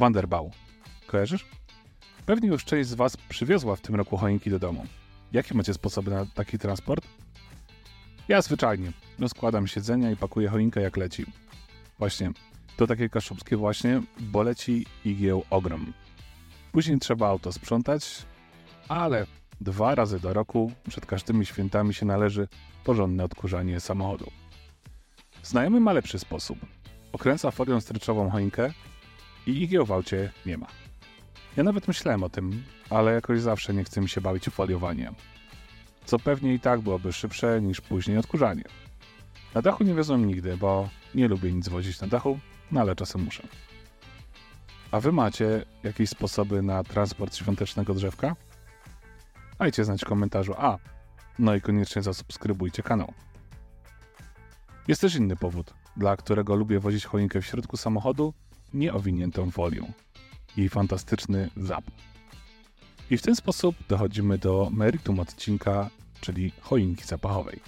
Wanderbau. Kojarzysz? Pewnie już część z Was przywiozła w tym roku choinki do domu. Jakie macie sposoby na taki transport? Ja zwyczajnie rozkładam siedzenia i pakuję choinkę jak leci. Właśnie, to takie kaszubskie właśnie, bo leci igieł ogrom. Później trzeba auto sprzątać, ale dwa razy do roku przed każdymi świętami się należy porządne odkurzanie samochodu. Znajomy ma lepszy sposób. Okręca folią stryczową choinkę i igieł w aucie nie ma. Ja nawet myślałem o tym, ale jakoś zawsze nie chce mi się bawić foliowaniem. Co pewnie i tak byłoby szybsze niż później odkurzanie. Na dachu nie wiozłem nigdy, bo nie lubię nic wozić na dachu, no ale czasem muszę. A wy macie jakieś sposoby na transport świątecznego drzewka? Dajcie znać w komentarzu. A, no i koniecznie zasubskrybujcie kanał. Jest też inny powód, dla którego lubię wozić choinkę w środku samochodu, nie owiniętą folią. Jej fantastyczny zap. I w ten sposób dochodzimy do meritum odcinka, czyli choinki zapachowej.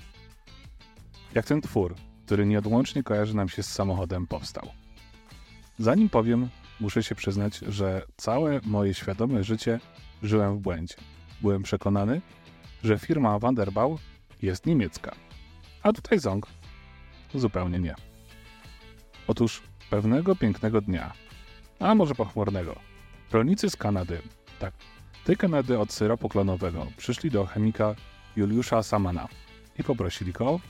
Jak ten twór, który nieodłącznie kojarzy nam się z samochodem, powstał. Zanim powiem, muszę się przyznać, że całe moje świadome życie żyłem w błędzie. Byłem przekonany, że firma Wanderbau jest niemiecka, a tutaj Zong zupełnie nie. Otóż pewnego pięknego dnia, a może pochmurnego, rolnicy z Kanady, tak, tej Kanady od syropu klonowego, przyszli do chemika Juliusza Samana i poprosili go,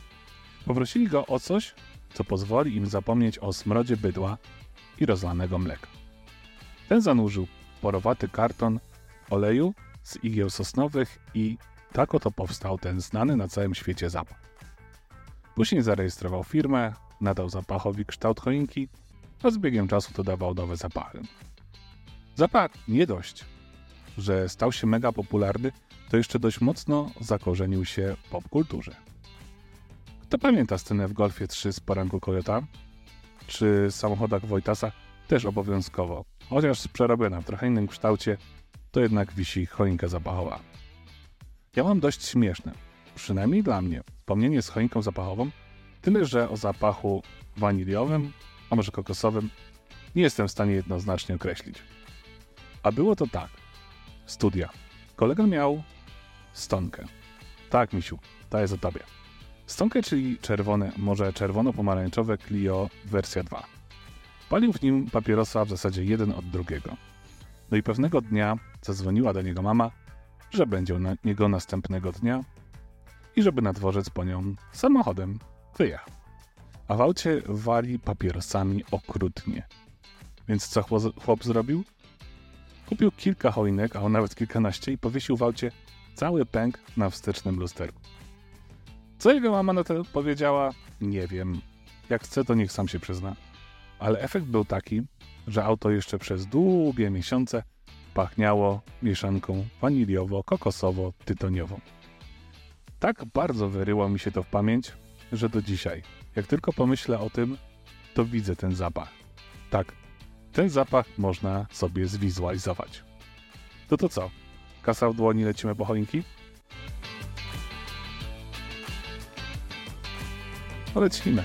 poprosili go o coś, co pozwoli im zapomnieć o smrodzie bydła i rozlanego mleka. Ten zanurzył porowaty karton oleju z igieł sosnowych i tak oto powstał ten znany na całym świecie zapach. Później zarejestrował firmę, nadał zapachowi kształt choinki, a z biegiem czasu dodawał nowe zapachy. Zapach nie dość, że stał się mega popularny, to jeszcze dość mocno zakorzenił się w popkulturze. Kto pamięta scenę w Golfie 3 z poranku Toyota? Czy samochodach Wojtasa? Też obowiązkowo, chociaż przerobiona w trochę innym kształcie, to jednak wisi choinka zapachowa. Ja mam dość śmieszne, przynajmniej dla mnie, wspomnienie z choinką zapachową, tyle że o zapachu waniliowym, a może kokosowym, nie jestem w stanie jednoznacznie określić. A było to tak. Studia. Kolega miał stonkę. Tak, misiu, ta jest o tobie. Stonkę, czyli czerwone, może czerwono-pomarańczowe Clio wersja 2. Palił w nim papierosa w zasadzie jeden od drugiego. No i pewnego dnia zadzwoniła do niego mama, że będzie na niego następnego dnia i żeby na dworzec po nią samochodem wyjechał. A w aucie wali papierosami okrutnie. Więc co chłop zrobił? Kupił kilka choinek, a nawet kilkanaście i powiesił w aucie cały pęk na wstecznym lusterku. Co jego mama na to powiedziała? Nie wiem. Jak chce, to niech sam się przyzna. Ale efekt był taki, że auto jeszcze przez długie miesiące pachniało mieszanką waniliowo-kokosowo-tytoniową. Tak bardzo wyryło mi się to w pamięć, że do dzisiaj, jak tylko pomyślę o tym, to widzę ten zapach. Tak, ten zapach można sobie zwizualizować. To to co? Kasa w dłoni, lecimy po choinki? No lecimy.